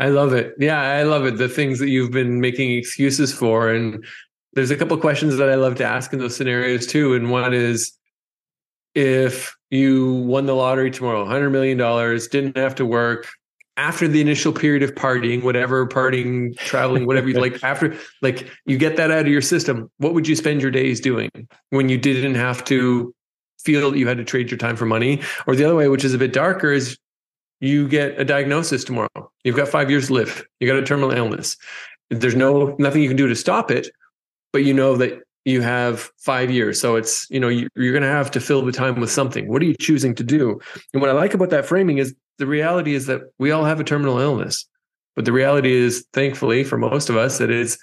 I love it. Yeah, I love it. The things that you've been making excuses for. And there's a couple questions that I love to ask in those scenarios too. And one is if you won the lottery tomorrow, $100 million, didn't have to work, after the initial period of partying, whatever partying, traveling, whatever you like, after like you get that out of your system, what would you spend your days doing when you didn't have to feel that you had to trade your time for money? Or the other way, which is a bit darker, is you get a diagnosis tomorrow. You've got five years to live. You got a terminal illness. There's no nothing you can do to stop it, but you know that you have five years. So it's, you know, you, are going to have to fill the time with something. What are you choosing to do? And what I like about that framing is the reality is that we all have a terminal illness. But the reality is, thankfully, for most of us, that it is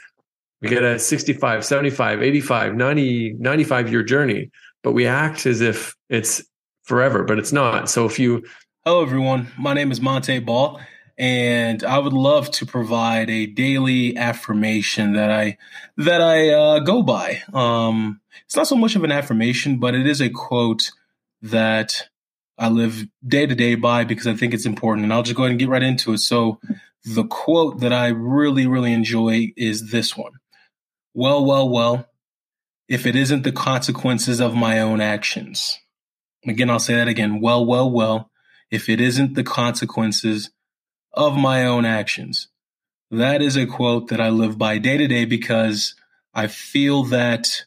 we get a 65, 75, 85, 90, 95 year journey, but we act as if it's forever, but it's not. So if you. Hello, everyone. My name is Monte Ball, and I would love to provide a daily affirmation that I that I uh, go by. Um, it's not so much of an affirmation, but it is a quote that I live day to day by because I think it's important. And I'll just go ahead and get right into it. So, the quote that I really, really enjoy is this one Well, well, well, if it isn't the consequences of my own actions. Again, I'll say that again. Well, well, well, if it isn't the consequences of my own actions. That is a quote that I live by day to day because I feel that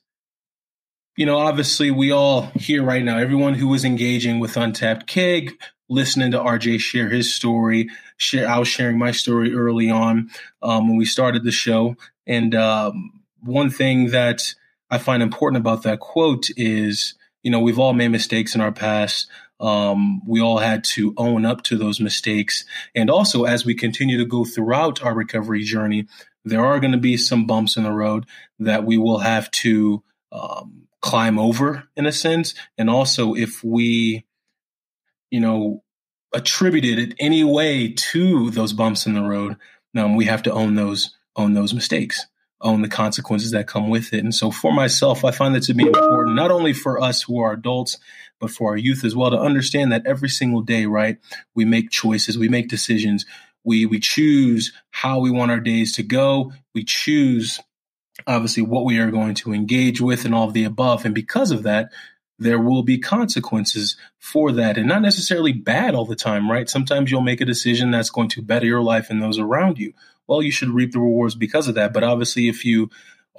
you know, obviously we all here right now, everyone who is engaging with Untapped Keg, listening to RJ share his story, share, I was sharing my story early on um, when we started the show. And um, one thing that I find important about that quote is, you know, we've all made mistakes in our past. Um, we all had to own up to those mistakes. And also, as we continue to go throughout our recovery journey, there are going to be some bumps in the road that we will have to um, climb over in a sense. And also if we, you know, attributed it any way to those bumps in the road, um, we have to own those, own those mistakes, own the consequences that come with it. And so for myself, I find that to be important, not only for us who are adults, but for our youth as well to understand that every single day, right? We make choices, we make decisions. We, we choose how we want our days to go. We choose obviously what we are going to engage with and all of the above. And because of that, there will be consequences for that and not necessarily bad all the time, right? Sometimes you'll make a decision that's going to better your life and those around you. Well, you should reap the rewards because of that. But obviously, if you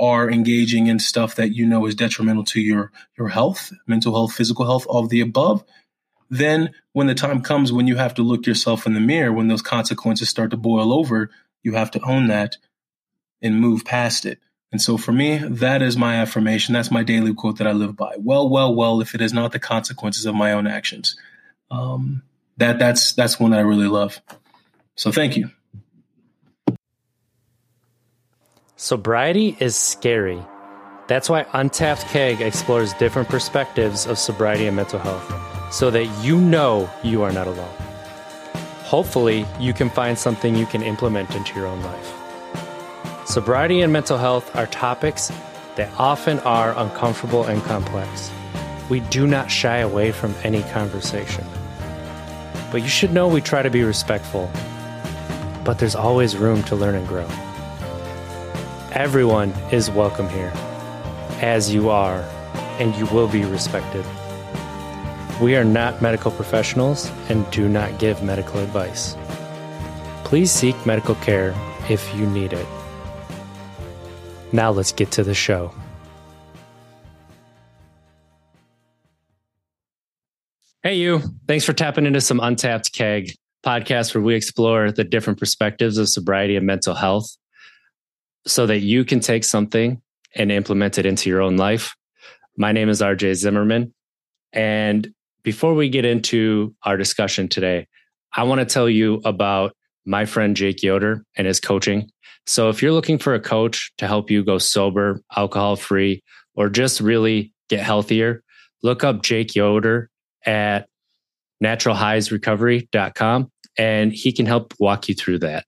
are engaging in stuff that you know is detrimental to your your health, mental health, physical health, all of the above, then when the time comes when you have to look yourself in the mirror, when those consequences start to boil over, you have to own that and move past it. And so for me, that is my affirmation. That's my daily quote that I live by. Well, well, well, if it is not the consequences of my own actions. Um, that that's that's one that I really love. So thank you. Sobriety is scary. That's why Untapped Keg explores different perspectives of sobriety and mental health so that you know you are not alone. Hopefully, you can find something you can implement into your own life. Sobriety and mental health are topics that often are uncomfortable and complex. We do not shy away from any conversation. But you should know we try to be respectful, but there's always room to learn and grow. Everyone is welcome here, as you are, and you will be respected. We are not medical professionals and do not give medical advice. Please seek medical care if you need it. Now let's get to the show. Hey, you. Thanks for tapping into some Untapped Keg podcast where we explore the different perspectives of sobriety and mental health so that you can take something and implement it into your own life. My name is RJ Zimmerman. And before we get into our discussion today, I want to tell you about my friend Jake Yoder and his coaching. So if you're looking for a coach to help you go sober, alcohol free, or just really get healthier, look up Jake Yoder at naturalhighsrecovery.com and he can help walk you through that.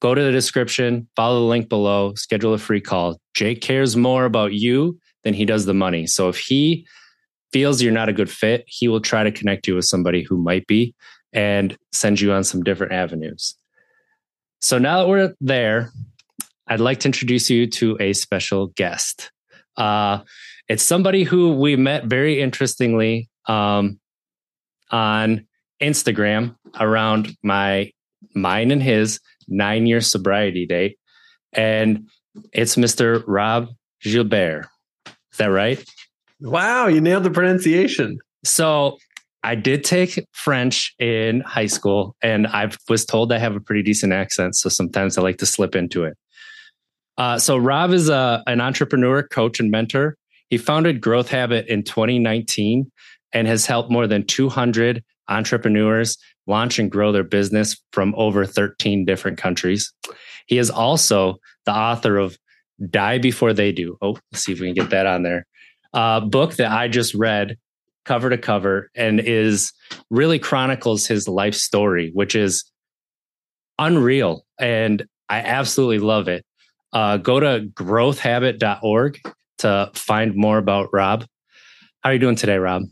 Go to the description, follow the link below, schedule a free call. Jake cares more about you than he does the money. So if he feels you're not a good fit, he will try to connect you with somebody who might be and send you on some different avenues. So now that we're there, I'd like to introduce you to a special guest. Uh, it's somebody who we met very interestingly um, on Instagram around my mine and his nine year sobriety date. And it's Mr. Rob Gilbert. Is that right? Wow, you nailed the pronunciation. So I did take French in high school, and I was told I have a pretty decent accent. So sometimes I like to slip into it. Uh, so Rob is a, an entrepreneur, coach, and mentor. He founded Growth Habit in 2019 and has helped more than 200 entrepreneurs launch and grow their business from over 13 different countries. He is also the author of Die Before They Do. Oh, let's see if we can get that on there. Uh, book that I just read cover to cover and is really chronicles his life story, which is unreal. And I absolutely love it. Uh, go to growthhabit.org to find more about Rob. How are you doing today, Rob?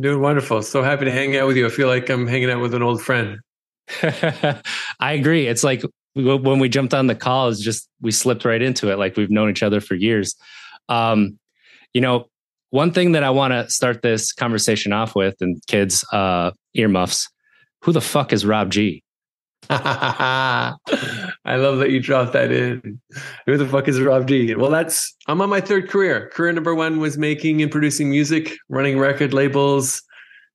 Doing wonderful. So happy to hang out with you. I feel like I'm hanging out with an old friend. I agree. It's like when we jumped on the call, it's just we slipped right into it. Like we've known each other for years. Um, you know, one thing that I want to start this conversation off with, and kids, uh, earmuffs. Who the fuck is Rob G? I love that you dropped that in. Who the fuck is Rob G? Well, that's I'm on my third career. Career number one was making and producing music, running record labels,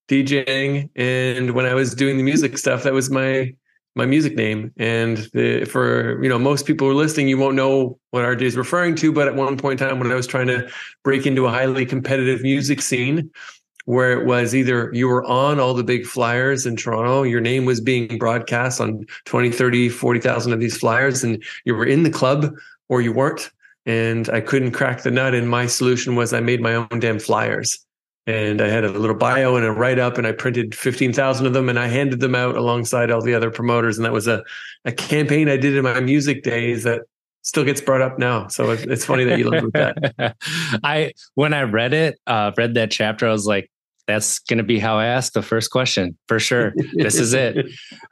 DJing, and when I was doing the music stuff, that was my my music name. And the, for you know most people who are listening, you won't know what RJ is referring to. But at one point in time, when I was trying to break into a highly competitive music scene, where it was either you were on all the big flyers in Toronto, your name was being broadcast on 20, 30, 40,000 of these flyers, and you were in the club or you weren't. And I couldn't crack the nut. And my solution was I made my own damn flyers. And I had a little bio and a write up, and I printed 15,000 of them and I handed them out alongside all the other promoters. And that was a, a campaign I did in my music days that still gets brought up now. So it's funny that you look with that. I when I read it, uh, read that chapter, I was like, that's going to be how I ask the first question for sure. this is it.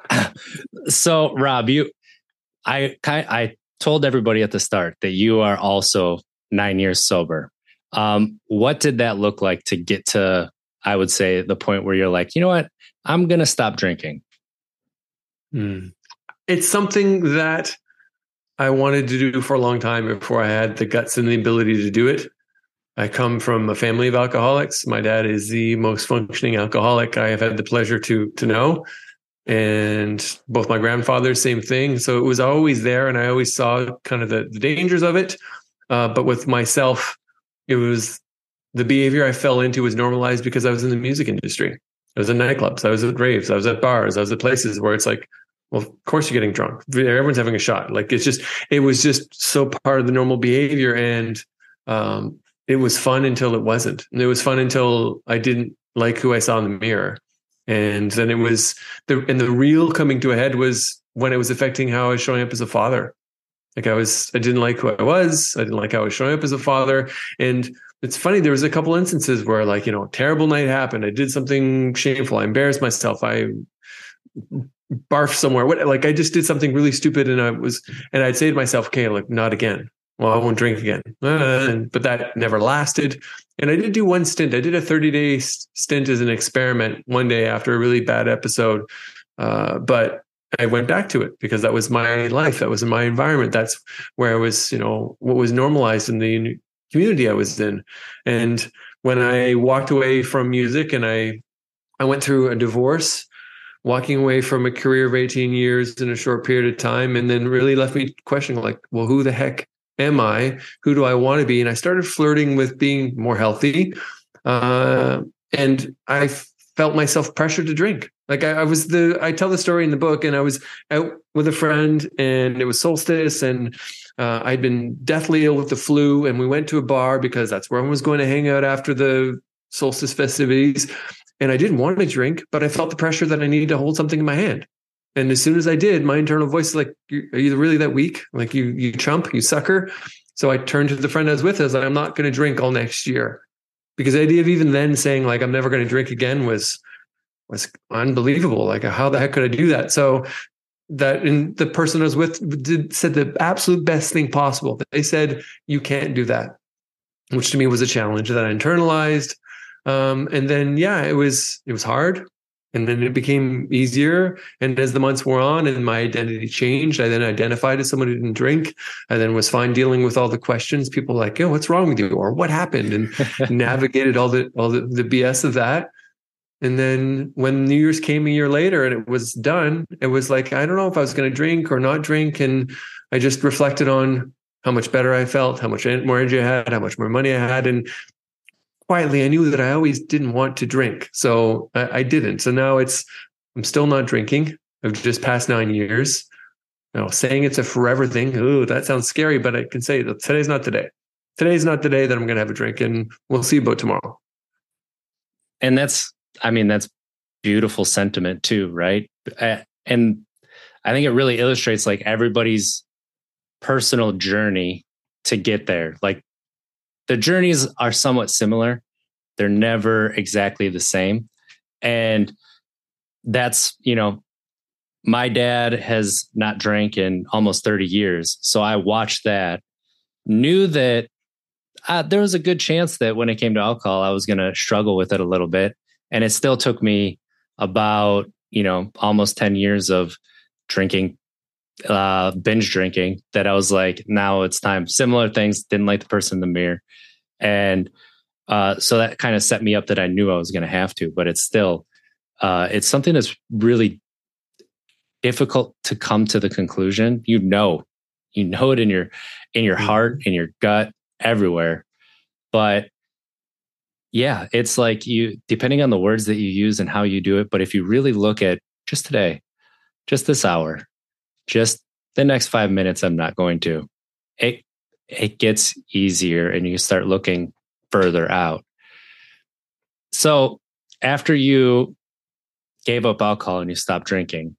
so, Rob, you, I, I told everybody at the start that you are also nine years sober. Um, what did that look like to get to, I would say, the point where you're like, you know what, I'm going to stop drinking? Mm. It's something that I wanted to do for a long time before I had the guts and the ability to do it. I come from a family of alcoholics. My dad is the most functioning alcoholic I have had the pleasure to to know. And both my grandfathers, same thing. So it was always there, and I always saw kind of the, the dangers of it. Uh, but with myself, it was the behavior I fell into was normalized because I was in the music industry. I was in nightclubs, I was at raves, I was at bars, I was at places where it's like, well, of course you're getting drunk. Everyone's having a shot. Like it's just, it was just so part of the normal behavior. And um, it was fun until it wasn't. And it was fun until I didn't like who I saw in the mirror. And then it was the and the real coming to a head was when it was affecting how I was showing up as a father. Like I was, I didn't like who I was. I didn't like how I was showing up as a father. And it's funny, there was a couple instances where like, you know, terrible night happened. I did something shameful. I embarrassed myself. I barfed somewhere. What like I just did something really stupid and I was and I'd say to myself, okay, like not again well, I won't drink again. Uh, but that never lasted. And I did do one stint. I did a 30 day stint as an experiment one day after a really bad episode. Uh, but I went back to it because that was my life. That was in my environment. That's where I was, you know, what was normalized in the community I was in. And when I walked away from music and I, I went through a divorce, walking away from a career of 18 years in a short period of time, and then really left me questioning like, well, who the heck am I? Who do I want to be? And I started flirting with being more healthy. Uh, and I felt myself pressured to drink. Like I, I, was the, I tell the story in the book, and I was out with a friend, and it was solstice, and uh, I'd been deathly ill with the flu, and we went to a bar because that's where I was going to hang out after the solstice festivities. And I didn't want to drink, but I felt the pressure that I needed to hold something in my hand. And as soon as I did, my internal voice is like, "Are you really that weak? Like you, you chump, you sucker." So I turned to the friend I was with. I was like, "I'm not going to drink all next year," because the idea of even then saying like I'm never going to drink again was was unbelievable. Like how the heck could I do that? So that and the person I was with did said the absolute best thing possible. They said you can't do that, which to me was a challenge that I internalized. Um, and then yeah, it was it was hard, and then it became easier. And as the months wore on, and my identity changed, I then identified as someone who didn't drink. I then was fine dealing with all the questions. People like, "Oh, what's wrong with you?" or "What happened?" and navigated all the all the, the BS of that. And then when New Year's came a year later and it was done, it was like, I don't know if I was going to drink or not drink. And I just reflected on how much better I felt, how much more energy I had, how much more money I had. And quietly, I knew that I always didn't want to drink. So I, I didn't. So now it's, I'm still not drinking. I've just passed nine years. You know, saying it's a forever thing, ooh, that sounds scary, but I can say that today's not today. Today's not the day that I'm going to have a drink, and we'll see about tomorrow. And that's I mean, that's beautiful sentiment too, right? And I think it really illustrates like everybody's personal journey to get there. Like the journeys are somewhat similar, they're never exactly the same. And that's, you know, my dad has not drank in almost 30 years. So I watched that, knew that uh, there was a good chance that when it came to alcohol, I was going to struggle with it a little bit. And it still took me about, you know, almost 10 years of drinking, uh, binge drinking that I was like, now it's time. Similar things, didn't like the person in the mirror. And uh, so that kind of set me up that I knew I was going to have to, but it's still, uh, it's something that's really difficult to come to the conclusion. You know, you know it in your, in your mm-hmm. heart, in your gut, everywhere. But yeah, it's like you, depending on the words that you use and how you do it. But if you really look at just today, just this hour, just the next five minutes, I'm not going to, it, it gets easier and you start looking further out. So after you gave up alcohol and you stopped drinking,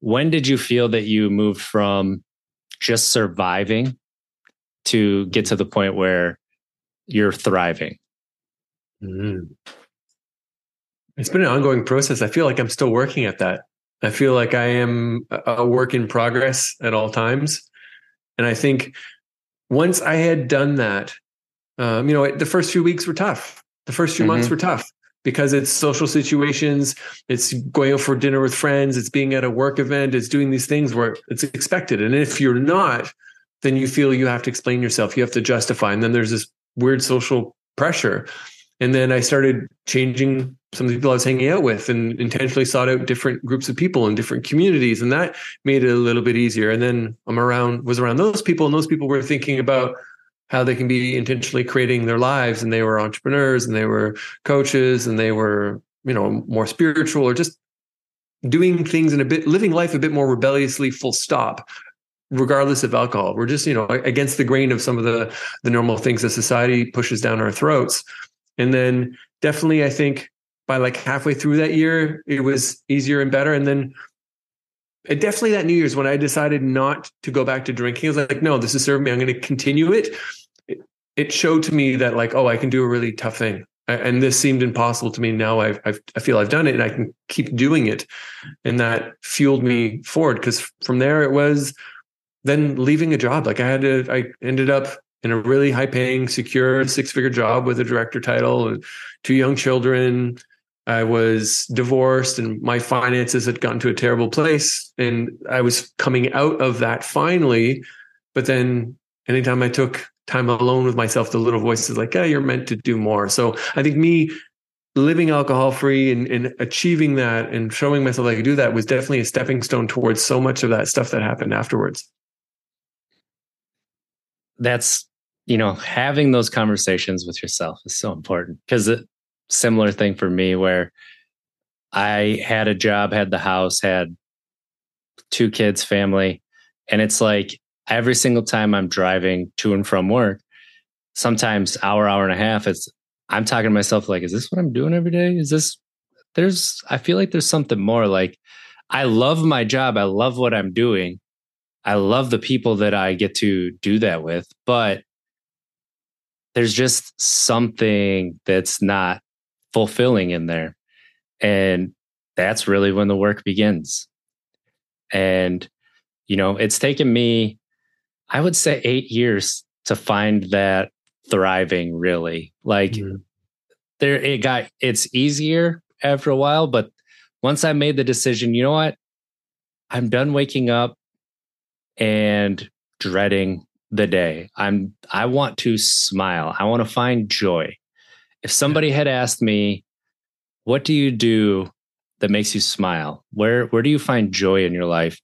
when did you feel that you moved from just surviving to get to the point where you're thriving? Mm. It's been an ongoing process. I feel like I'm still working at that. I feel like I am a work in progress at all times. And I think once I had done that, um, you know, the first few weeks were tough. The first few mm-hmm. months were tough because it's social situations, it's going out for dinner with friends, it's being at a work event, it's doing these things where it's expected. And if you're not, then you feel you have to explain yourself, you have to justify. And then there's this weird social pressure. And then I started changing some of the people I was hanging out with and intentionally sought out different groups of people in different communities. And that made it a little bit easier. And then I'm around, was around those people, and those people were thinking about how they can be intentionally creating their lives. And they were entrepreneurs and they were coaches and they were, you know, more spiritual or just doing things in a bit, living life a bit more rebelliously, full stop, regardless of alcohol. We're just, you know, against the grain of some of the the normal things that society pushes down our throats. And then definitely, I think by like halfway through that year, it was easier and better. And then it definitely that New Year's when I decided not to go back to drinking, I was like, no, this is serving me. I'm going to continue it. it. It showed to me that like, oh, I can do a really tough thing. And this seemed impossible to me. Now I've, I've I feel I've done it and I can keep doing it. And that fueled me forward because from there it was then leaving a job. Like I had to, I ended up in a really high paying, secure six figure job with a director title, and two young children. I was divorced and my finances had gotten to a terrible place. And I was coming out of that finally. But then anytime I took time alone with myself, the little voice is like, yeah, you're meant to do more. So I think me living alcohol free and, and achieving that and showing myself I could do that was definitely a stepping stone towards so much of that stuff that happened afterwards. That's you know, having those conversations with yourself is so important because similar thing for me where I had a job, had the house, had two kids, family, and it's like every single time I'm driving to and from work, sometimes hour, hour and a half, it's I'm talking to myself like, is this what I'm doing every day? Is this there's I feel like there's something more like I love my job. I love what I'm doing. I love the people that I get to do that with, but there's just something that's not fulfilling in there. And that's really when the work begins. And, you know, it's taken me, I would say, eight years to find that thriving really. Like, mm-hmm. there, it got, it's easier after a while, but once I made the decision, you know what? I'm done waking up and dreading the day. I'm I want to smile. I want to find joy. If somebody had asked me, what do you do that makes you smile? Where where do you find joy in your life?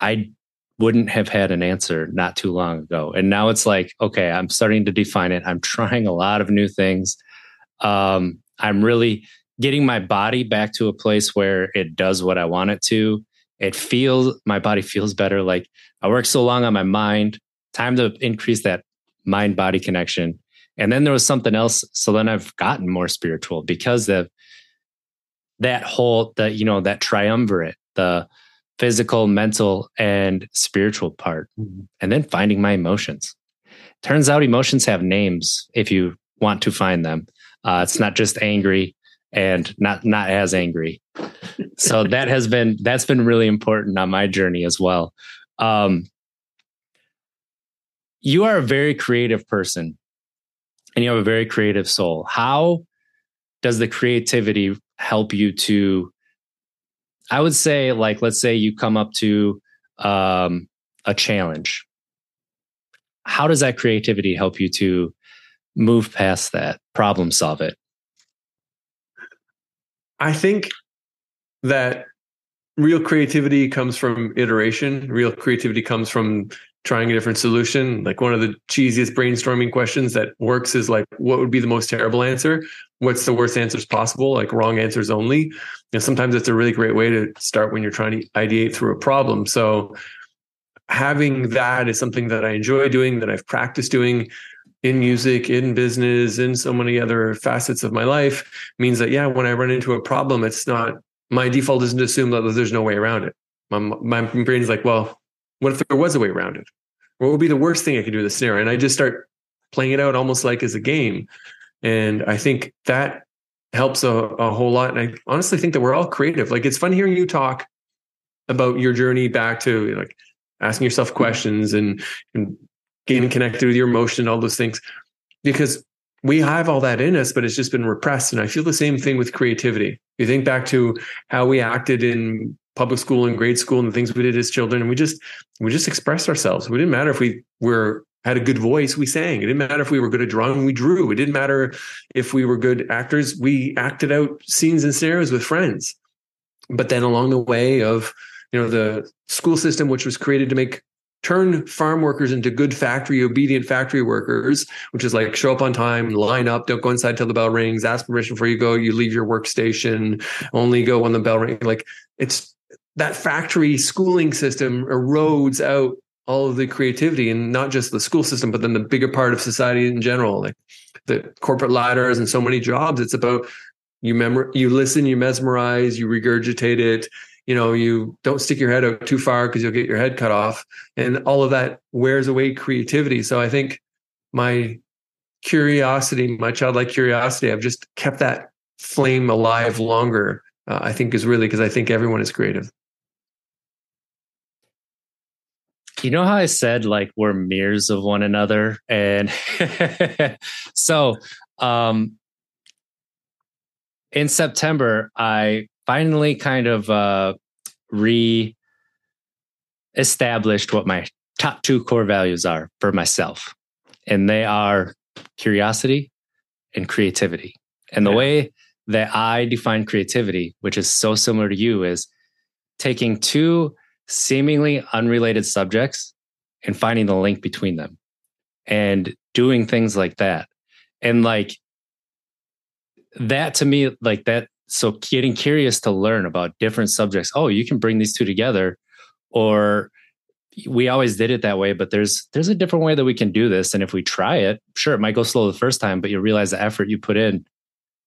I wouldn't have had an answer not too long ago. And now it's like, okay, I'm starting to define it. I'm trying a lot of new things. Um, I'm really getting my body back to a place where it does what I want it to. It feels my body feels better. Like I work so long on my mind, time to increase that mind body connection. And then there was something else. So then I've gotten more spiritual because of that whole, the, you know, that triumvirate, the physical, mental, and spiritual part. Mm-hmm. And then finding my emotions. Turns out emotions have names if you want to find them. Uh, it's not just angry and not not as angry. So that has been that's been really important on my journey as well. Um, you are a very creative person and you have a very creative soul. How does the creativity help you to, I would say, like, let's say you come up to um, a challenge. How does that creativity help you to move past that, problem solve it? I think that real creativity comes from iteration. Real creativity comes from trying a different solution. Like one of the cheesiest brainstorming questions that works is like, what would be the most terrible answer? What's the worst answers possible? Like wrong answers only. And sometimes it's a really great way to start when you're trying to ideate through a problem. So having that is something that I enjoy doing, that I've practiced doing in music, in business, in so many other facets of my life means that, yeah, when I run into a problem, it's not my default isn't to assume that there's no way around it. My, my brain's like, well, what if there was a way around it? What would be the worst thing I could do in this scenario? And I just start playing it out almost like as a game. And I think that helps a, a whole lot. And I honestly think that we're all creative. Like it's fun hearing you talk about your journey back to like asking yourself questions and, and getting connected with your emotion and all those things because we have all that in us, but it's just been repressed. And I feel the same thing with creativity. You think back to how we acted in public school and grade school and the things we did as children, and we just we just expressed ourselves. We didn't matter if we were had a good voice, we sang. It didn't matter if we were good at drawing, we drew. It didn't matter if we were good actors, we acted out scenes and scenarios with friends. But then along the way of you know the school system, which was created to make turn farm workers into good factory obedient factory workers which is like show up on time line up don't go inside till the bell rings ask permission before you go you leave your workstation only go when the bell rings like it's that factory schooling system erodes out all of the creativity and not just the school system but then the bigger part of society in general like the corporate ladders and so many jobs. It's about you you listen you mesmerize you regurgitate it. You know you don't stick your head out too far because you'll get your head cut off. And all of that wears away creativity. So i think my curiosity my childlike curiosity i've just kept that flame alive longer uh, i think is really because i think everyone is creative you know how i said like we're mirrors of one another and so um in september i finally kind of uh, re established what my top two core values are for myself. And they are curiosity and creativity. And the way that I define creativity, which is so similar to you, is taking two seemingly unrelated subjects and finding the link between them and doing things like that. And like that to me, like that so getting curious to learn about different subjects oh you can bring these two together or we always did it that way but there's there's a different way that we can do this and if we try it sure it might go slow the first time but you realize the effort you put in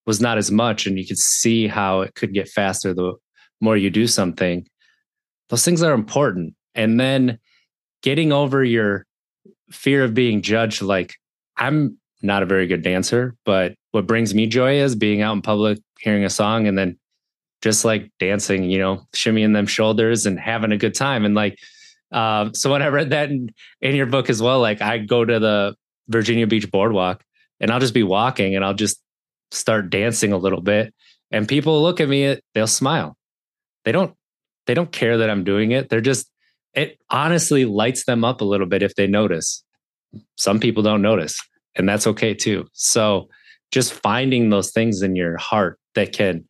was not as much and you could see how it could get faster the more you do something those things are important and then getting over your fear of being judged like i'm not a very good dancer but what brings me joy is being out in public hearing a song and then just like dancing, you know, shimmying them shoulders and having a good time. And like, um, so when I read that in, in your book as well, like I go to the Virginia Beach boardwalk and I'll just be walking and I'll just start dancing a little bit. And people look at me, they'll smile. They don't, they don't care that I'm doing it. They're just, it honestly lights them up a little bit if they notice. Some people don't notice, and that's okay too. So just finding those things in your heart that can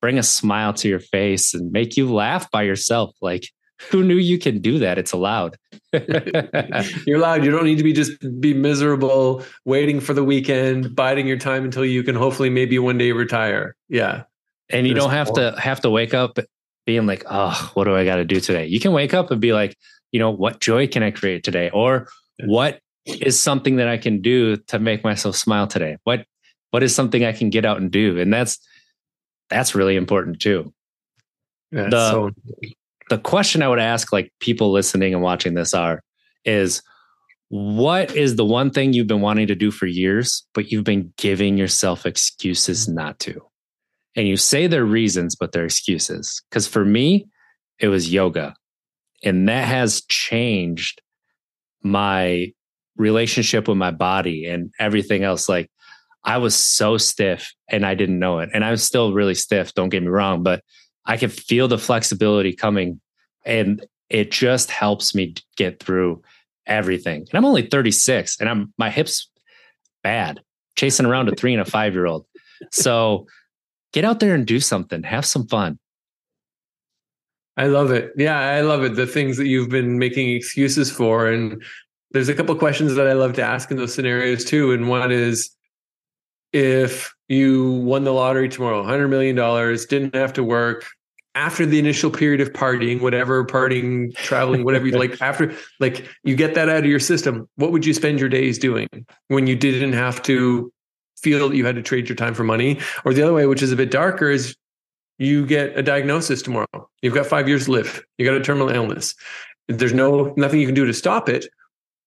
bring a smile to your face and make you laugh by yourself. Like, who knew you can do that? It's allowed. You're allowed. You don't need to be just be miserable, waiting for the weekend, biding your time until you can hopefully maybe one day retire. Yeah. And you There's don't have more. to have to wake up being like, oh, what do I got to do today? You can wake up and be like, you know, what joy can I create today? Or what is something that I can do to make myself smile today? What what is something I can get out and do? And that's that's really important too. The, so- the question I would ask like people listening and watching this are is what is the one thing you've been wanting to do for years, but you've been giving yourself excuses mm. not to? And you say they're reasons, but they're excuses. Because for me, it was yoga. And that has changed my relationship with my body and everything else. Like I was so stiff and I didn't know it. And I'm still really stiff, don't get me wrong, but I can feel the flexibility coming and it just helps me get through everything. And I'm only 36 and I'm my hips bad, chasing around a three and a five year old. So get out there and do something, have some fun. I love it. Yeah, I love it. The things that you've been making excuses for. And there's a couple questions that I love to ask in those scenarios too. And one is if you won the lottery tomorrow, $100 million, didn't have to work after the initial period of partying, whatever partying, traveling, whatever you like, after like you get that out of your system, what would you spend your days doing when you didn't have to feel that you had to trade your time for money? Or the other way, which is a bit darker, is you get a diagnosis tomorrow. You've got five years to live. You got a terminal illness. There's no nothing you can do to stop it,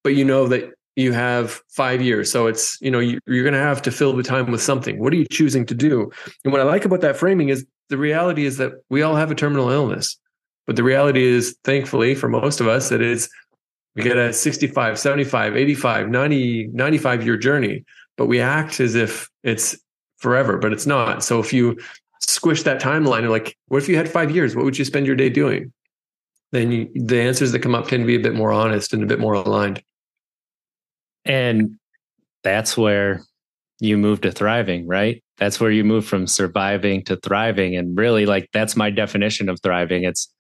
but you know that you have five years. So it's, you know, you, are going to have to fill the time with something. What are you choosing to do? And what I like about that framing is the reality is that we all have a terminal illness. But the reality is, thankfully, for most of us, that is we get a 65, 75, 85, 90, 95 year journey, but we act as if it's forever, but it's not. So if you squish that timeline, and like, what if you had five years? What would you spend your day doing? Then you, the answers that come up tend to be a bit more honest and a bit more aligned. And that's where you move to thriving, right? That's where you move from surviving to thriving. And really, like, that's my definition of thriving. It's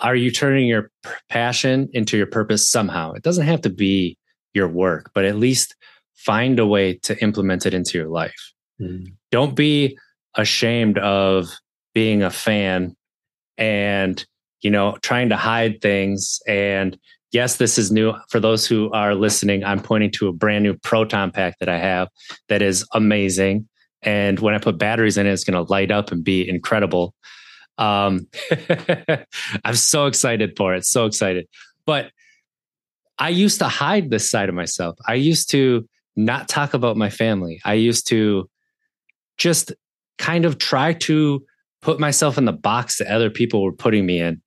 are you turning your passion into your purpose somehow? It doesn't have to be your work, but at least find a way to implement it into your life. Mm. Don't be ashamed of being a fan and, you know, trying to hide things and yes, this is new. For those who are listening, I'm pointing to a brand new proton pack that I have that is amazing. And when I put batteries in it, it's going to light up and be incredible. Um, I'm so excited for it. So excited. But I used to hide this side of myself. I used to not talk about my family. I used to just kind of try to put myself in the box that other people were putting me in.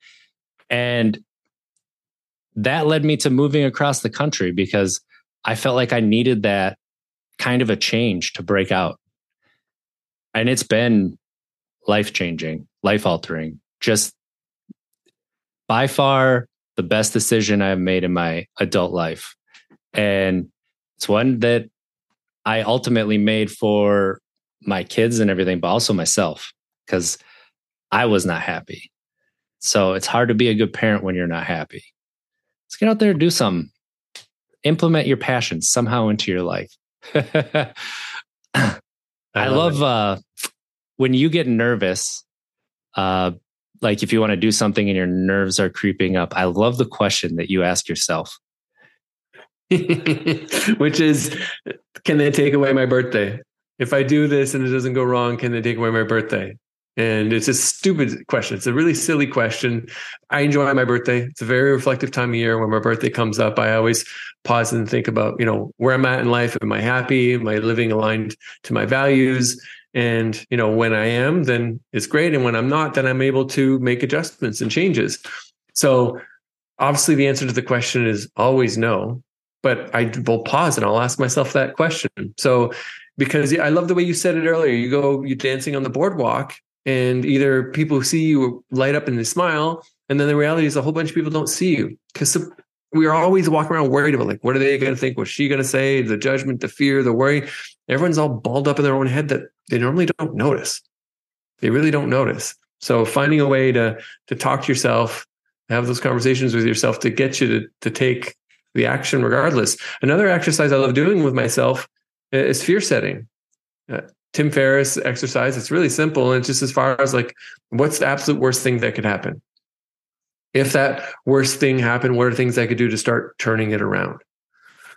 And that led me to moving across the country because I felt like I needed that kind of a change to break out. And it's been life changing, life altering, just by far the best decision I've made in my adult life. And it's one that I ultimately made for my kids and everything, but also myself because I was not happy. So it's hard to be a good parent when you're not happy let's get out there and do some. Implement your passions somehow into your life. I, I, love, love uh, when you get nervous, uh, like if you want to do something and your nerves are creeping up. I love the question that you ask yourself. Which is, can they take away my birthday? If I do this and it doesn't go wrong, can they take away my birthday? And it's a stupid question. It's a really silly question. I enjoy my birthday. It's a very reflective time of year. When my birthday comes up, I always pause and think about, you know, where I'm at in life. Am I happy? Am I living aligned to my values? And, you know, when I am, then it's great. And when I'm not, then I'm able to make adjustments and changes. So obviously the answer to the question is always no. But I will pause and I'll ask myself that question. So because I love the way you said it earlier. You go, you're dancing on the boardwalk, and either people see you light up and they smile, and then the reality is a whole bunch of people don't see you. Because we are always walking around worried about like what are they going to think? What's she going to say? The judgment the fear the worry. Everyone's all balled up in their own head that they normally don't notice. They really don't notice. So finding a way to to talk to yourself have those conversations with yourself to get you to, to take the action regardless another exercise i love doing with myself is fear setting uh, tim ferriss exercise it's really simple and it's just as far as like what's the absolute worst thing that could happen if that worst thing happened, what are things I could do to start turning it around?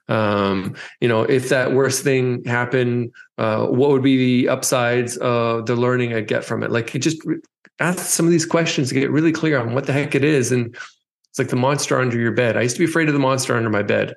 Um, you know, if that worst thing happened, uh, what would be the upsides of the learning I'd get from it? Like, just ask some of these questions to get really clear on what the heck it is. And it's like the monster under your bed. I used to be afraid of the monster under my bed.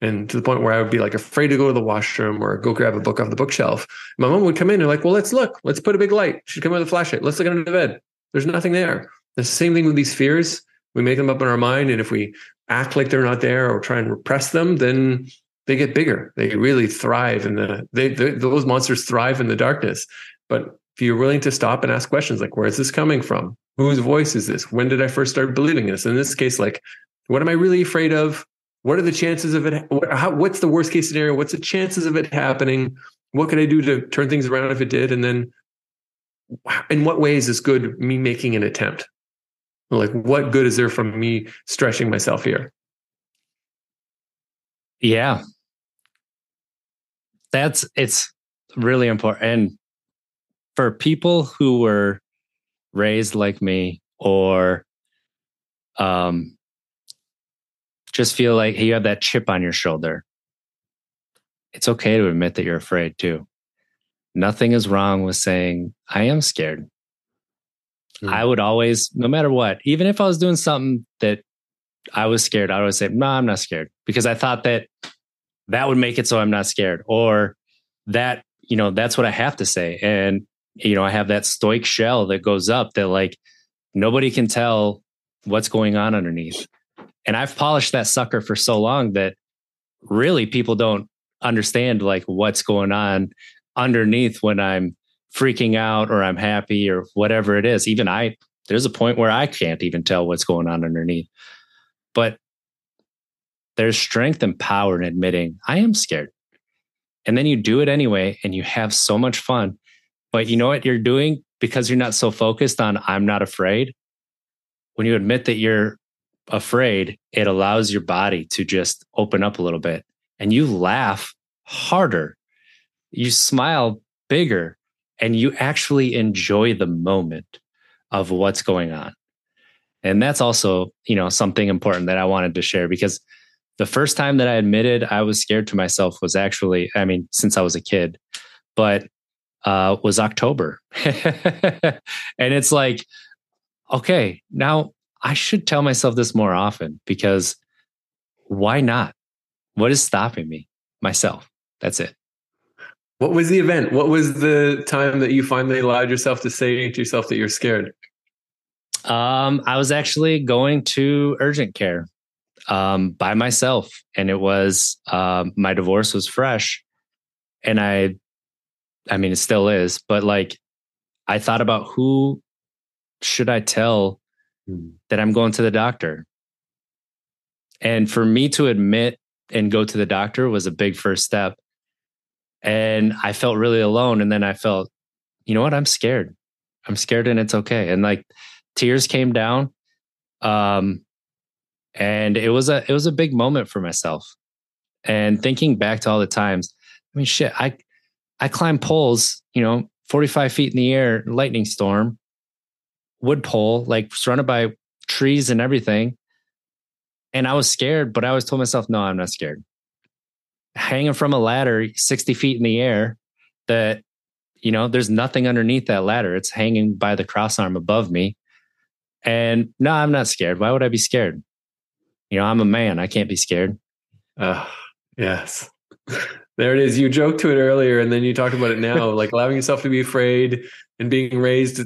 And to the point where I would be like afraid to go to the washroom or go grab a book off the bookshelf. My mom would come in and like, well, let's look. Let's put a big light. She'd come with a flashlight. Let's look under the bed. There's nothing there. The same thing with these fears we make them up in our mind and if we act like they're not there or try and repress them then they get bigger they really thrive in the they, they, those monsters thrive in the darkness but if you're willing to stop and ask questions like where is this coming from whose voice is this when did i first start believing this in this case like what am i really afraid of what are the chances of it how, what's the worst case scenario what's the chances of it happening what could i do to turn things around if it did and then in what ways is good me making an attempt like, what good is there from me stretching myself here? Yeah. That's it's really important. And for people who were raised like me or um just feel like you have that chip on your shoulder. It's okay to admit that you're afraid too. Nothing is wrong with saying, I am scared. Mm. I would always, no matter what, even if I was doing something that I was scared, I would say, no, I'm not scared because I thought that that would make it so I'm not scared or that, you know, that's what I have to say. And, you know, I have that stoic shell that goes up that like nobody can tell what's going on underneath. And I've polished that sucker for so long that really people don't understand like what's going on underneath when I'm freaking out or I'm happy or whatever it is. Even I, there's a point where I can't even tell what's going on underneath. But there's strength and power in admitting I am scared. And then you do it anyway and you have so much fun. But you know what you're doing because you're not so focused on I'm not afraid. When you admit that you're afraid, it allows your body to just open up a little bit and you laugh harder. You smile bigger and you actually enjoy the moment of what's going on. And that's also, you know, something important that I wanted to share because the first time that I admitted I was scared to myself was actually, I mean, since I was a kid, but uh, was October. and it's like, okay, now I should tell myself this more often because why not? What is stopping me? Myself. That's it. What was the event? What was the time that you finally allowed yourself to say to yourself that you're scared? Um, I was actually going to urgent care um, by myself, and it was um, my divorce was fresh, and I, I mean, it still is, but like, I thought about who should I tell hmm. that I'm going to the doctor, and for me to admit and go to the doctor was a big first step and I felt really alone. And then I felt, you know what? I'm scared. I'm scared and it's okay. And like tears came down. Um, and it was a it was a big moment for myself. And thinking back to all the times, I mean, shit, I I climbed poles, you know, 45 feet in the air, lightning storm, wood pole, like surrounded by trees and everything. And I was scared, but I always told myself, no, I'm not scared. Hanging from a ladder 60 feet in the air that you know there's nothing underneath that ladder. It's hanging by the cross arm above me. And no i'm not scared. Why would i be scared? You know i'm a man. I can't be scared. Uh, yes There it is. You joked to it earlier and then you talked about it now, like allowing yourself to be afraid and being raised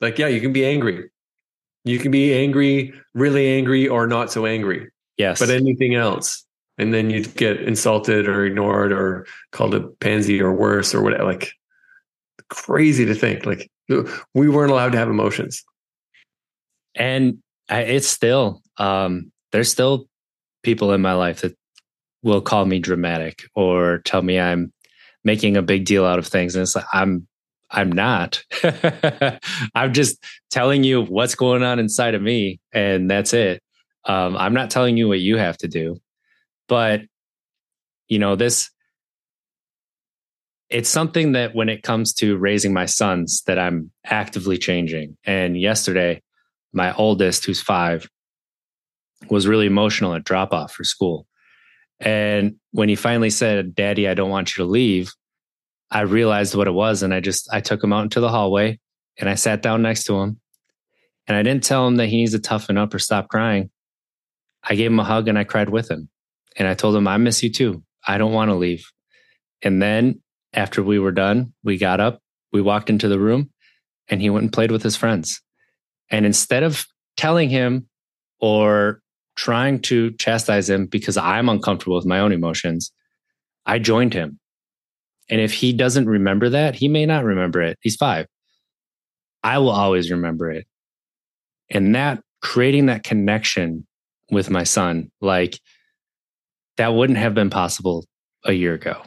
like, yeah, you can be angry. You can be angry, really angry, or not so angry. Yes. But anything else. And then you'd get insulted or ignored or called a pansy or worse or whatever. Like crazy to think. Like we weren't allowed to have emotions. And it's still, um, there's still people in my life that will call me dramatic or tell me I'm making a big deal out of things. And it's like, I'm, I'm not. I'm just telling you what's going on inside of me, and that's it. Um, I'm not telling you what you have to do, but you know this. It's something that when it comes to raising my sons, that I'm actively changing. And yesterday, my oldest, who's five, was really emotional at drop off for school. And when he finally said, Daddy, I don't want you to leave, I realized what it was. And I just, I took him out into the hallway and I sat down next to him. And I didn't tell him that he needs to toughen up or stop crying. I gave him a hug and I cried with him. And I told him, I miss you too. I don't want to leave. And then after we were done, we got up, we walked into the room, and he went and played with his friends. And instead of telling him or trying to chastise him because I'm uncomfortable with my own emotions, I joined him. And if he doesn't remember that, he may not remember it. He's five. I will always remember it. And that creating that connection with my son, like that wouldn't have been possible a year ago,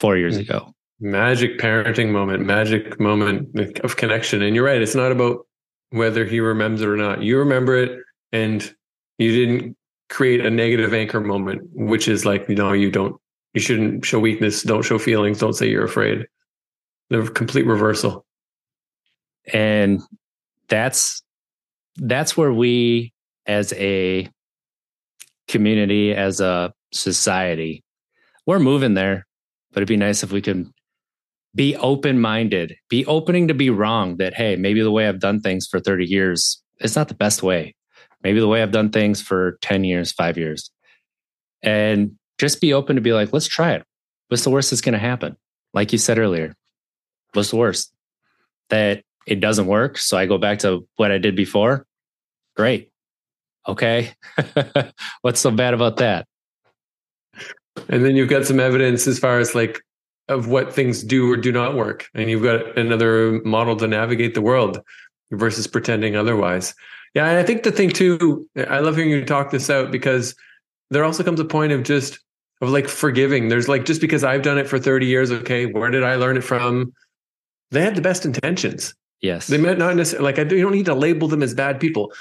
four years mm. ago. Magic parenting moment, magic moment of connection. And you're right. It's not about whether he remembers it or not. You remember it and you didn't create a negative anchor moment, which is like, you know, you don't, you shouldn't show weakness, don't show feelings, don't say you're afraid. The complete reversal. And that's that's where we as a community, as a society, we're moving there. But it'd be nice if we could be open minded, be opening to be wrong that, hey, maybe the way I've done things for 30 years is not the best way. Maybe the way I've done things for 10 years, five years. And just be open to be like, let's try it. What's the worst that's going to happen? Like you said earlier, what's the worst? That it doesn't work. So I go back to what I did before. Great. Okay. what's so bad about that? And then you've got some evidence as far as like of what things do or do not work. And you've got another model to navigate the world versus pretending otherwise. Yeah, and I think the thing too, I love hearing you talk this out because there also comes a point of just of like forgiving. There's like just because I've done it for 30 years, okay, where did I learn it from? They had the best intentions. Yes. They might not necessarily like I you don't need to label them as bad people.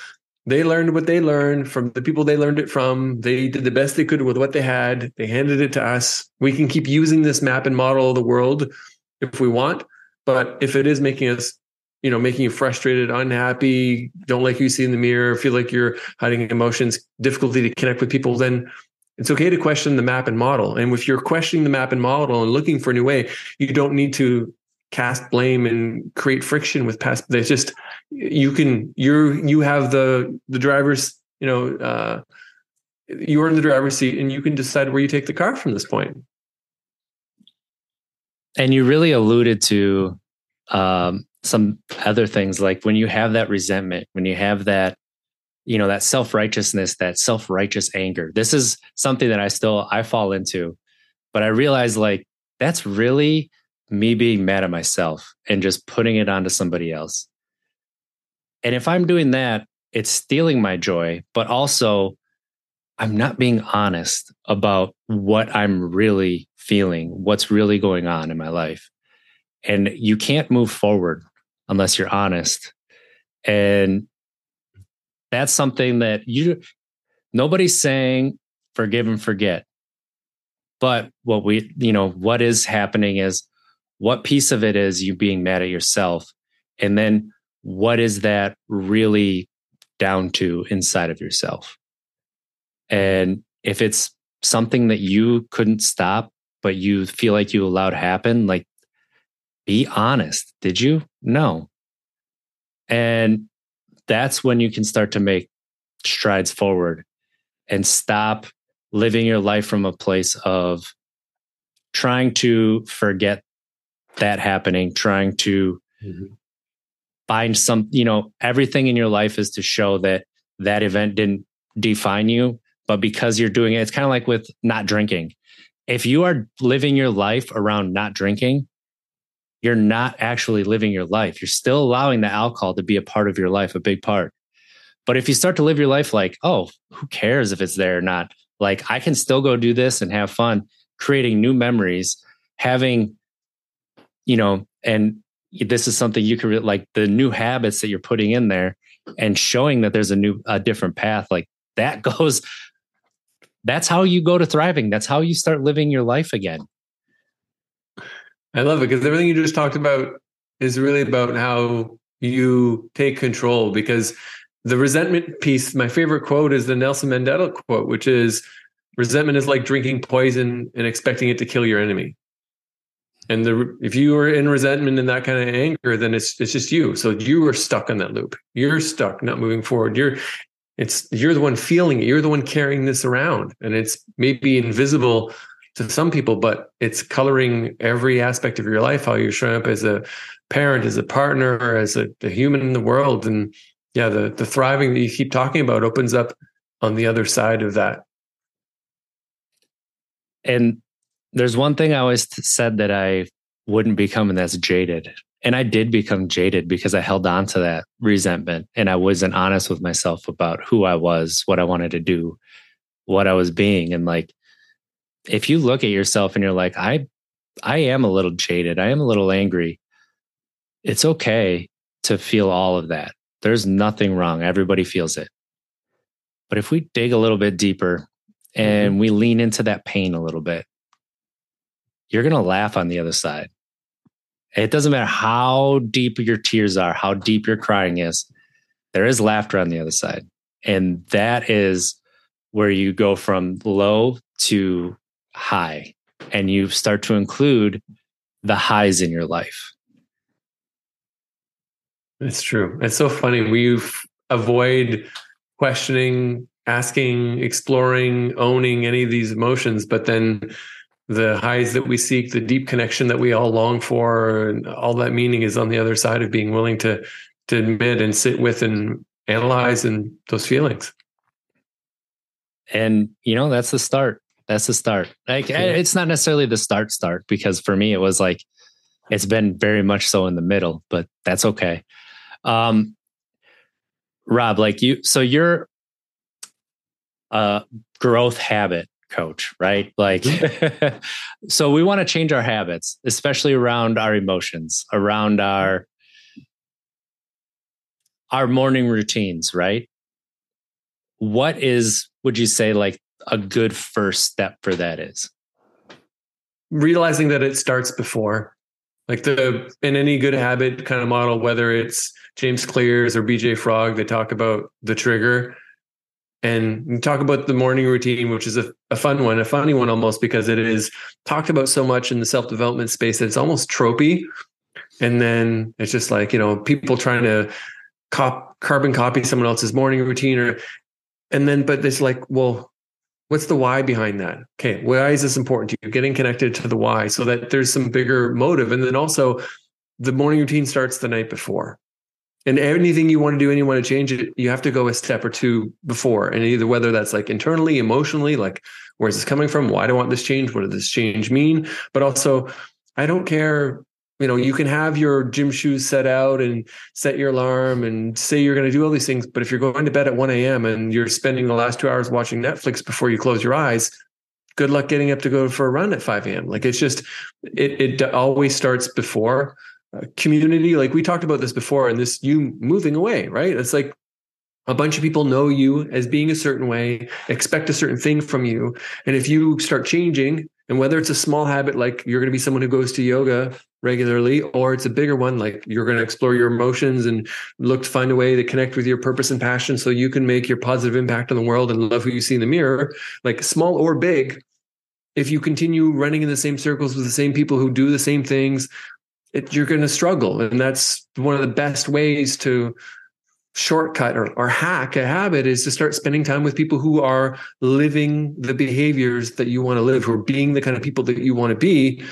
They learned what they learned from the people they learned it from. They did the best they could with what they had. They handed it to us. We can keep using this map and model of the world if we want. But if it is making us you know, making you frustrated, unhappy, don't like you see in the mirror, feel like you're hiding emotions, difficulty to connect with people, then it's okay to question the map and model. And if you're questioning the map and model and looking for a new way, you don't need to cast blame and create friction with past. There's just you can you're you have the the driver's you know uh, you're in the driver's seat and you can decide where you take the car from this point. And you really alluded to um, some other things like when you have that resentment, when you have that, you know, that self righteousness, that self righteous anger. This is something that I still I fall into, but I realize like that's really me being mad at myself and just putting it onto somebody else. And if I'm doing that, it's stealing my joy, but also I'm not being honest about what I'm really feeling, what's really going on in my life. And you can't move forward unless you're honest. And that's something that you nobody's saying forgive and forget. But what we, you know, what is happening is what piece of it is you being mad at yourself? And then what is that really down to inside of yourself? And if it's something that you couldn't stop, but you feel like you allowed happen, like be honest. Did you? No. And that's when you can start to make strides forward and stop living your life from a place of trying to forget that happening, trying to mm-hmm. find some, you know, everything in your life is to show that that event didn't define you, but because you're doing it, it's kind of like with not drinking. If you are living your life around not drinking, you're not actually living your life. You're still allowing the alcohol to be a part of your life, a big part. But if you start to live your life like, oh, who cares if it's there or not? Like, I can still go do this and have fun, creating new memories, having, you know, and this is something you could like the new habits that you're putting in there and showing that there's a new, a different path. Like, that goes, that's how you go to thriving. That's how you start living your life again. I love it because everything you just talked about is really about how you take control because the resentment piece, my favorite quote is the Nelson Mandela quote, which is resentment is like drinking poison and expecting it to kill your enemy. And the if you are in resentment and that kind of anger, then it's it's just you. So you are stuck on that loop. You're stuck, not moving forward. You're it's you're the one feeling it. You're the one carrying this around. And it's maybe invisible to some people, but it's coloring every aspect of your life, how you're showing up as a parent, as a partner, as a, a human in the world. And yeah, the the thriving that you keep talking about opens up on the other side of that. And there's one thing I always said that I wouldn't become, and that's jaded. And I did become jaded because I held on to that resentment and I wasn't honest with myself about who I was, what I wanted to do, what I was being. And like, if you look at yourself and you're like, I, I am a little jaded, I am a little angry, it's okay to feel all of that. There's nothing wrong. Everybody feels it. But if we dig a little bit deeper and mm-hmm. we lean into that pain a little bit, you're going to laugh on the other side. It doesn't matter how deep your tears are, how deep your crying is, there is laughter on the other side. And that is where you go from low to high and you start to include the highs in your life. It's true. It's so funny. We avoid questioning, asking, exploring, owning any of these emotions, but then the highs that we seek, the deep connection that we all long for, and all that meaning is on the other side of being willing to to admit and sit with and analyze and those feelings. And you know, that's the start. That's the start. Like yeah. it's not necessarily the start start because for me it was like it's been very much so in the middle, but that's okay. Um, Rob, like you, so you're a growth habit coach, right? Like, so we want to change our habits, especially around our emotions, around our our morning routines, right? What is, would you say, like a good first step for that is? Realizing that it starts before, like the in any good habit kind of model, whether it's James Clear's or BJ Fogg, they talk about the trigger. And talk about the morning routine, which is a, a fun one, a funny one almost because it is talked about so much in the self development space that it's almost tropey. And then it's just like, you know, people trying to cop, carbon copy someone else's morning routine or, and then, but it's like, well, what's the why behind that? Okay. Why is this important to you? Getting connected to the why so that there's some bigger motive. And then also the morning routine starts the night before and anything you want to do and you want to change it you have to go a step or two before and either whether that's like internally emotionally like where's this coming from why do i want this change what does this change mean but also i don't care you know you can have your gym shoes set out and set your alarm and say you're going to do all these things but if you're going to bed at 1 a.m and you're spending the last two hours watching netflix before you close your eyes good luck getting up to go for a run at 5 a.m like it's just it, it always starts before. Uh, community like we talked about this before and this you moving away right? It's like a bunch of people know you as being a certain way expect a certain thing from you and if you start changing and whether it's a small habit like you're going to be someone who goes to yoga regularly or it's a bigger one like you're going to explore your emotions and look to find a way to connect with your purpose and passion so you can make your positive impact on the world and love who you see in the mirror like small or big if you continue running in the same circles with the same people who do the same things it, you're going to struggle. And that's one of the best ways to shortcut or, or hack a habit is to start spending time with people who are living the behaviors that you want to live, who are being the kind of people that you want to be.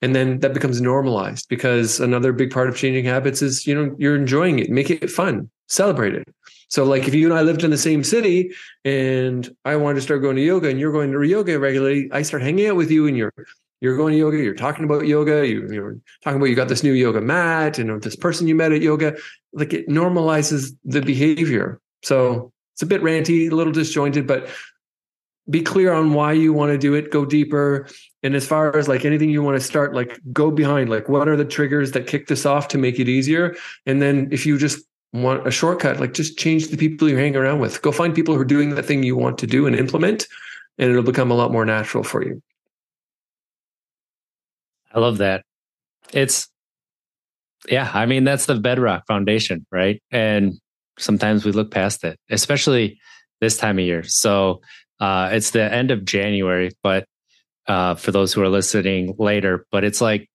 And then that becomes normalized because another big part of changing habits is, you know, you're enjoying it, make it fun, celebrate it. So like if you and I lived in the same city and I wanted to start going to yoga and you're going to yoga regularly, I start hanging out with you and you're you're going to yoga, you're talking about yoga, you, you're talking about you got this new yoga mat and this person you met at yoga. Like it normalizes the behavior. So it's a bit ranty, a little disjointed, but be clear on why you want to do it, go deeper. And as far as like anything you want to start, like go behind, like what are the triggers that kick this off to make it easier? And then if you just want a shortcut, like just change the people you're hanging around with. Go find people who are doing the thing you want to do and implement, and it'll become a lot more natural for you. I love that. It's, yeah, I mean, that's the bedrock foundation, right? And sometimes we look past it, especially this time of year. So uh, it's the end of January, but uh, for those who are listening later, but it's like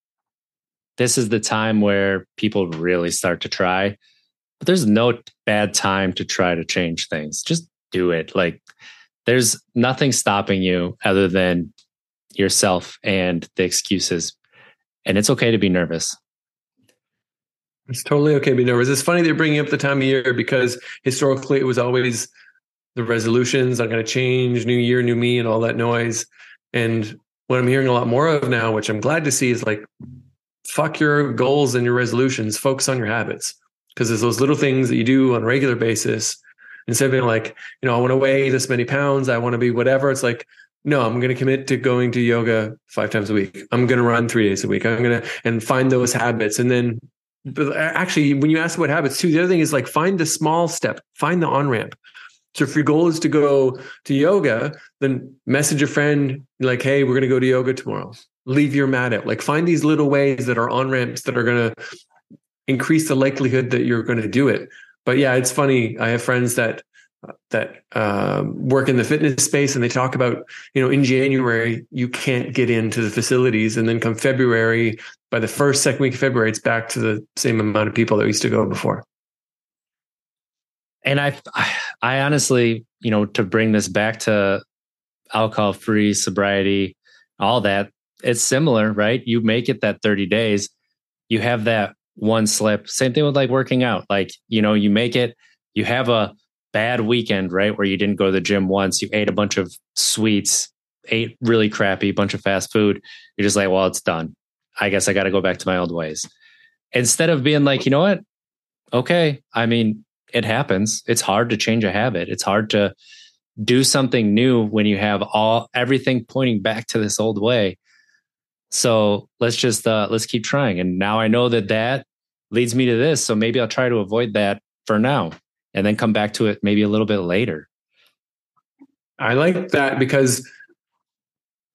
this is the time where people really start to try. But there's no bad time to try to change things. Just do it. Like there's nothing stopping you other than yourself and the excuses and it's okay to be nervous. It's totally okay to be nervous. It's funny they're bringing up the time of year because historically it was always the resolutions. I'm going to change, new year, new me, and all that noise. And what I'm hearing a lot more of now, which I'm glad to see, is like, fuck your goals and your resolutions. Focus on your habits because there's those little things that you do on a regular basis. Instead of being like, you know, I want to weigh this many pounds, I want to be whatever. It's like, no, I'm going to commit to going to yoga five times a week. I'm going to run three days a week. I'm going to and find those habits. And then, but actually, when you ask what habits too, the other thing is like find the small step, find the on ramp. So if your goal is to go to yoga, then message a friend like, "Hey, we're going to go to yoga tomorrow." Leave your mat out. Like find these little ways that are on ramps that are going to increase the likelihood that you're going to do it. But yeah, it's funny. I have friends that that um, work in the fitness space and they talk about you know in january you can't get into the facilities and then come february by the first second week of february it's back to the same amount of people that used to go before. And i i honestly you know to bring this back to alcohol free sobriety all that it's similar right? You make it that 30 days you have that one slip. Same thing with like working out. Like you know you make it you have a bad weekend, right? Where you didn't go to the gym once, you ate a bunch of sweets, ate really crappy, bunch of fast food. You're just like, well, it's done. I guess I got to go back to my old ways. Instead of being like, you know what? Okay. I mean, it happens. It's hard to change a habit. It's hard to do something new when you have all everything pointing back to this old way. So let's just uh let's keep trying. And now I know that that leads me to this. So maybe I'll try to avoid that for now and then come back to it maybe a little bit later. I like that because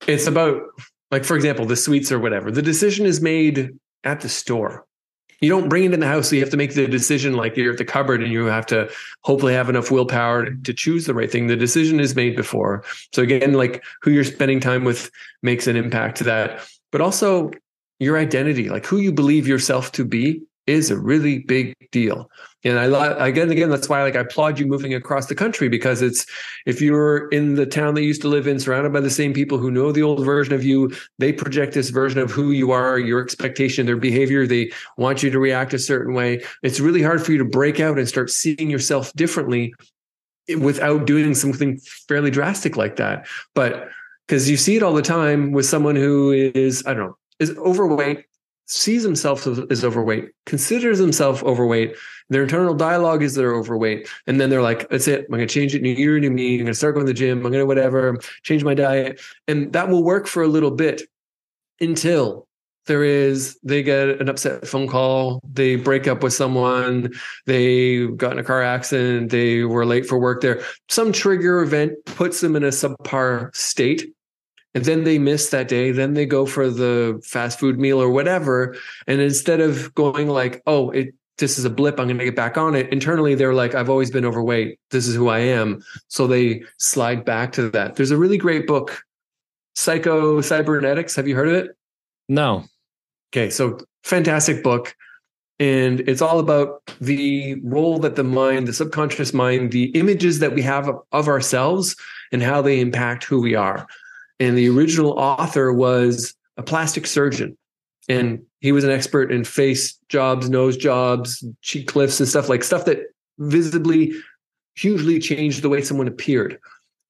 it's about like for example the sweets or whatever. The decision is made at the store. You don't bring it in the house, so you have to make the decision like you're at the cupboard and you have to hopefully have enough willpower to choose the right thing. The decision is made before. So again, like who you're spending time with makes an impact to that. But also your identity, like who you believe yourself to be is a really big deal. And I again, again, that's why like I applaud you moving across the country because it's if you're in the town that you used to live in, surrounded by the same people who know the old version of you, they project this version of who you are, your expectation, their behavior. They want you to react a certain way. It's really hard for you to break out and start seeing yourself differently without doing something fairly drastic like that. But because you see it all the time with someone who is, I don't know, is overweight, sees himself as overweight, considers himself overweight. Their internal dialogue is they're overweight. And then they're like, that's it. I'm going to change it. New year, new me. I'm going to start going to the gym. I'm going to whatever, change my diet. And that will work for a little bit until there is they get an upset phone call they break up with someone they got in a car accident they were late for work there some trigger event puts them in a subpar state and then they miss that day then they go for the fast food meal or whatever. And instead of going like oh it this is a blip i'm going to get back on it internally they're like i've always been overweight. This is who i am. So they slide back to that. There's a really great book psycho cybernetics. Have you heard of it? No. Okay so fantastic book. And it's all about the role that the mind, the subconscious mind, the images that we have of ourselves and how they impact who we are. And the original author was a plastic surgeon. And he was an expert in face jobs, nose jobs, cheek lifts, and stuff like stuff that visibly, hugely changed the way someone appeared.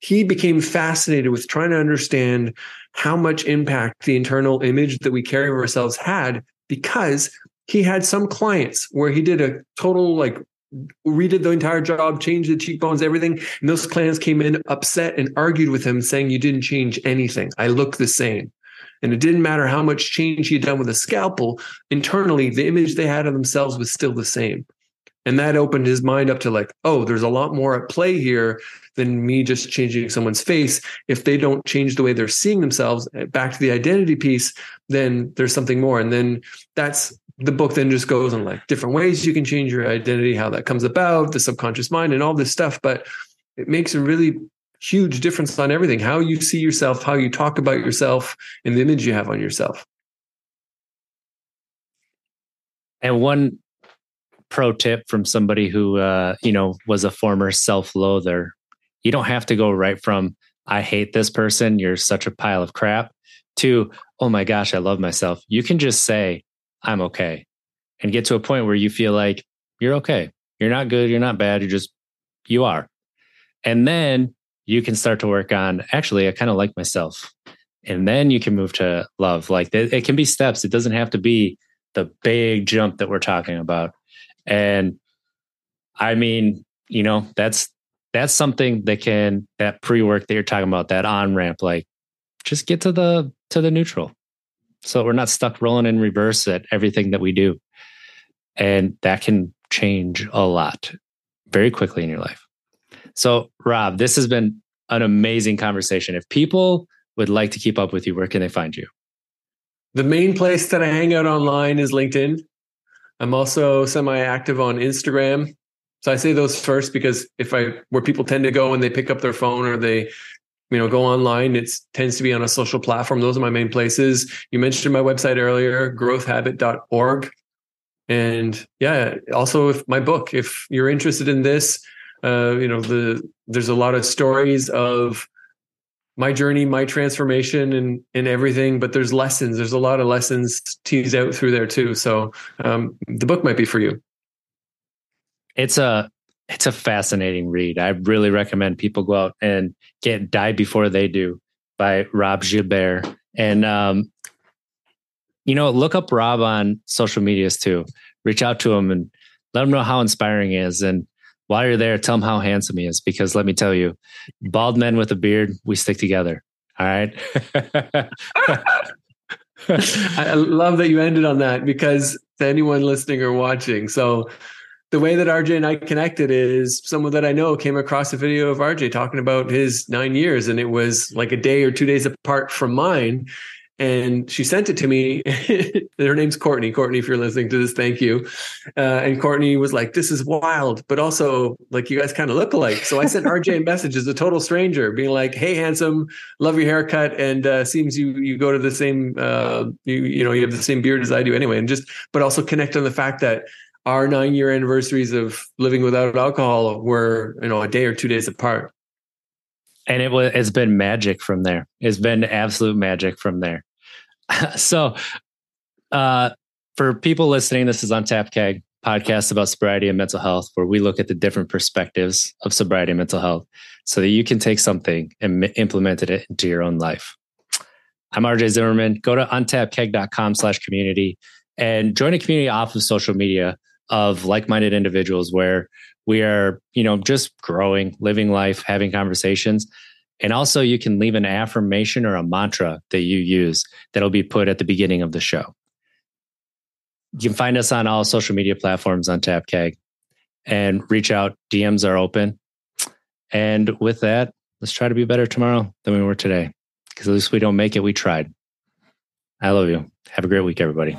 He became fascinated with trying to understand how much impact the internal image that we carry of ourselves had because he had some clients where he did a total like redid the entire job, changed the cheekbones, everything. And those clients came in upset and argued with him, saying, You didn't change anything. I look the same. And it didn't matter how much change he had done with a scalpel, internally, the image they had of themselves was still the same. And that opened his mind up to like, oh, there's a lot more at play here than me just changing someone's face. If they don't change the way they're seeing themselves, eh, back to the identity piece, then there's something more. And then that's the book then just goes on like different ways you can change your identity, how that comes about, the subconscious mind, and all this stuff. But it makes a really huge difference on everything how you see yourself, how you talk about yourself, and the image you have on yourself. And one pro tip from somebody who uh, you know was a former self-loather you don't have to go right from i hate this person you're such a pile of crap to oh my gosh i love myself you can just say i'm okay and get to a point where you feel like you're okay. You're not good you're not bad you're just you are. And then you can start to work on actually i kind of like myself. And then you can move to love. Like it can be steps. It doesn't have to be the big jump that we're talking about. And I mean, you know, that's that's something that can that pre-work that you're talking about, that on ramp, like just get to the to the neutral. So we're not stuck rolling in reverse at everything that we do. And that can change a lot very quickly in your life. So, Rob, this has been an amazing conversation. If people would like to keep up with you, where can they find you? The main place that I hang out online is LinkedIn. I'm also semi-active on Instagram. So I say those first because if I where people tend to go when they pick up their phone or they you know go online it tends to be on a social platform those are my main places you mentioned my website earlier growthhabit.org and yeah also if my book if you're interested in this uh, you know the there's a lot of stories of my journey, my transformation, and and everything. But there's lessons. There's a lot of lessons teased out through there too. So um, the book might be for you. It's a it's a fascinating read. I really recommend people go out and get Die Before They Do by Rob Gilbert. And um, you know, look up Rob on social medias too. Reach out to him and let him know how inspiring he is. And while you're there, tell him how handsome he is. Because let me tell you, bald men with a beard, we stick together. All right. I love that you ended on that because to anyone listening or watching. So the way that RJ and I connected is someone that I know came across a video of RJ talking about his nine years, and it was like a day or two days apart from mine and she sent it to me. Her name's Courtney. Courtney, if you're listening to this, thank you. Uh, and Courtney was like, "This is wild," but also like you guys kind of look alike. So I sent RJ a message as a total stranger, being like, "Hey, handsome, love your haircut, and uh, seems you you go to the same uh, you you know you have the same beard as I do anyway." And just but also connect on the fact that our nine year anniversaries of living without alcohol were you know a day or two days apart and it was it's been magic from there. It's been absolute magic from there. so, uh, for people listening, this is Untapped Keg podcast about sobriety and mental health, where we look at the different perspectives of sobriety and mental health, so that you can take something and implement it into your own life. I'm RJ Zimmerman. Go to untappedkeg.com slash community and join a community off of social media of like-minded individuals where we are, you know, just growing, living life, having conversations. And also, you can leave an affirmation or a mantra that you use that'll be put at the beginning of the show. You can find us on all social media platforms on TapKeg and reach out. DMs are open. And with that, let's try to be better tomorrow than we were today. Because at least we don't make it, we tried. I love you. Have a great week, everybody.